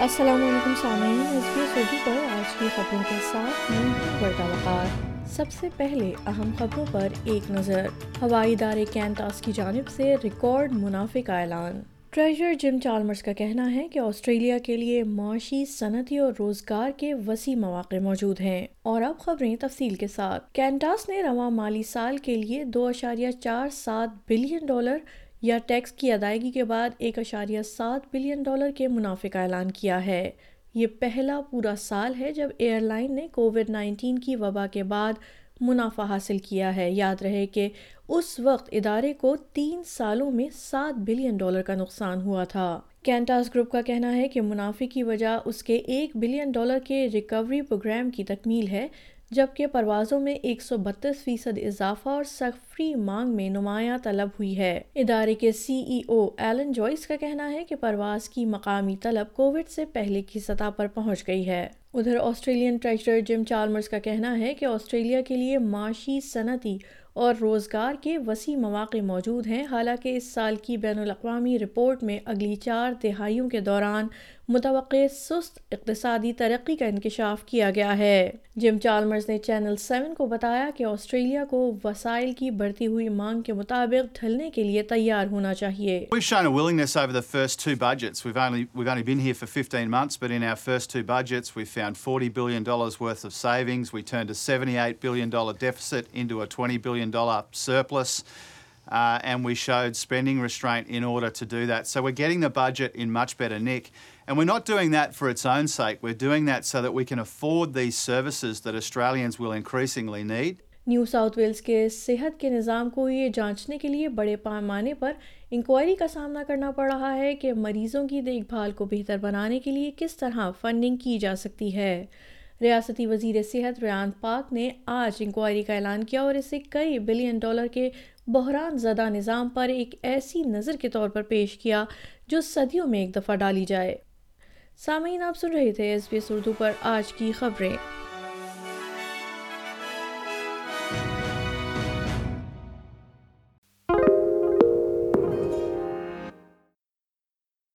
السلام علیکم سامعین ایس بی پر آج کی خبروں کے ساتھ میں ہوں وقار۔ سب سے پہلے اہم خبروں پر ایک نظر۔ ہوائی ادارے کینٹاس کی جانب سے ریکارڈ منافع کا اعلان۔ ٹریجر جم چالمرز کا کہنا ہے کہ آسٹریلیا کے لیے معاشی صنعتی اور روزگار کے وسیع مواقع موجود ہیں۔ اور اب خبریں تفصیل کے ساتھ۔ کینٹاس نے رواں مالی سال کے لیے دو اشاریہ چار سات بلین ڈالر یا ٹیکس کی ادائیگی کے بعد ایک اشاریہ سات بلین ڈالر کے منافع کا اعلان کیا ہے۔ یہ پہلا پورا سال ہے جب ایئر لائن نے کووڈ نائنٹین کی وبا کے بعد منافع حاصل کیا ہے۔ یاد رہے کہ اس وقت ادارے کو تین سالوں میں سات بلین ڈالر کا نقصان ہوا تھا۔ کینٹاس گروپ کا کہنا ہے کہ منافع کی وجہ اس کے ایک بلین ڈالر کے ریکوری پروگرام کی تکمیل ہے۔ جبکہ پروازوں میں ایک سو بتیس فیصد اضافہ اور سفری مانگ میں نمایاں طلب ہوئی ہے۔ ادارے کے سی ای او ایلن جوائس کا کہنا ہے کہ پرواز کی مقامی طلب کووڈ سے پہلے کی سطح پر پہنچ گئی ہے۔ ادھر آسٹریلین ٹریجر جم چارمرز کا کہنا ہے کہ آسٹریلیا کے لیے معاشی صنعتی اور روزگار کے وسیع مواقع موجود ہیں۔ حالانکہ اس سال کی بین الاقوامی رپورٹ میں اگلی چار دہائیوں کے دوران متوقع سست اقتصادی ترقی کا انکشاف کیا گیا ہے۔ جم چالمرز نے چینل سیون کو بتایا کہ آسٹریلیا کو وسائل کی بڑھتی ہوئی مانگ کے مطابق ڈھلنے کے لیے تیار ہونا چاہیے۔ We've shown a willingness over the first two budgets. We've only we've only been here for 15 months, but in our first two budgets, we found 40 billion worth of savings. We turned a $78 billion deficit into a $20 billion surplus. Uh, and we showed spending restraint in order to do that. So we're getting the budget in much better nick. And we're not doing that for its own sake. We're doing that so that we can afford these services that Australians will increasingly need. New South Wales کے صحت کے نظام کو یہ جانچنے کے لیے بڑے پیمانے پر انکوائری کا سامنا کرنا پڑ رہا ہے کہ مریضوں کی دیکھ بھال کو بہتر بنانے کے لیے کس طرح فنڈنگ کی جا سکتی ہے۔ ریاستی وزیر صحت ریان پاک نے آج انکوائری کا اعلان کیا اور اسے کئی بلین ڈالر کے بحران زدہ نظام پر ایک ایسی نظر کے طور پر پیش کیا جو صدیوں میں ایک دفعہ ڈالی جائے۔ سامعین، آپ سن رہے تھے ایس بی ایس اردو پر آج کی خبریں۔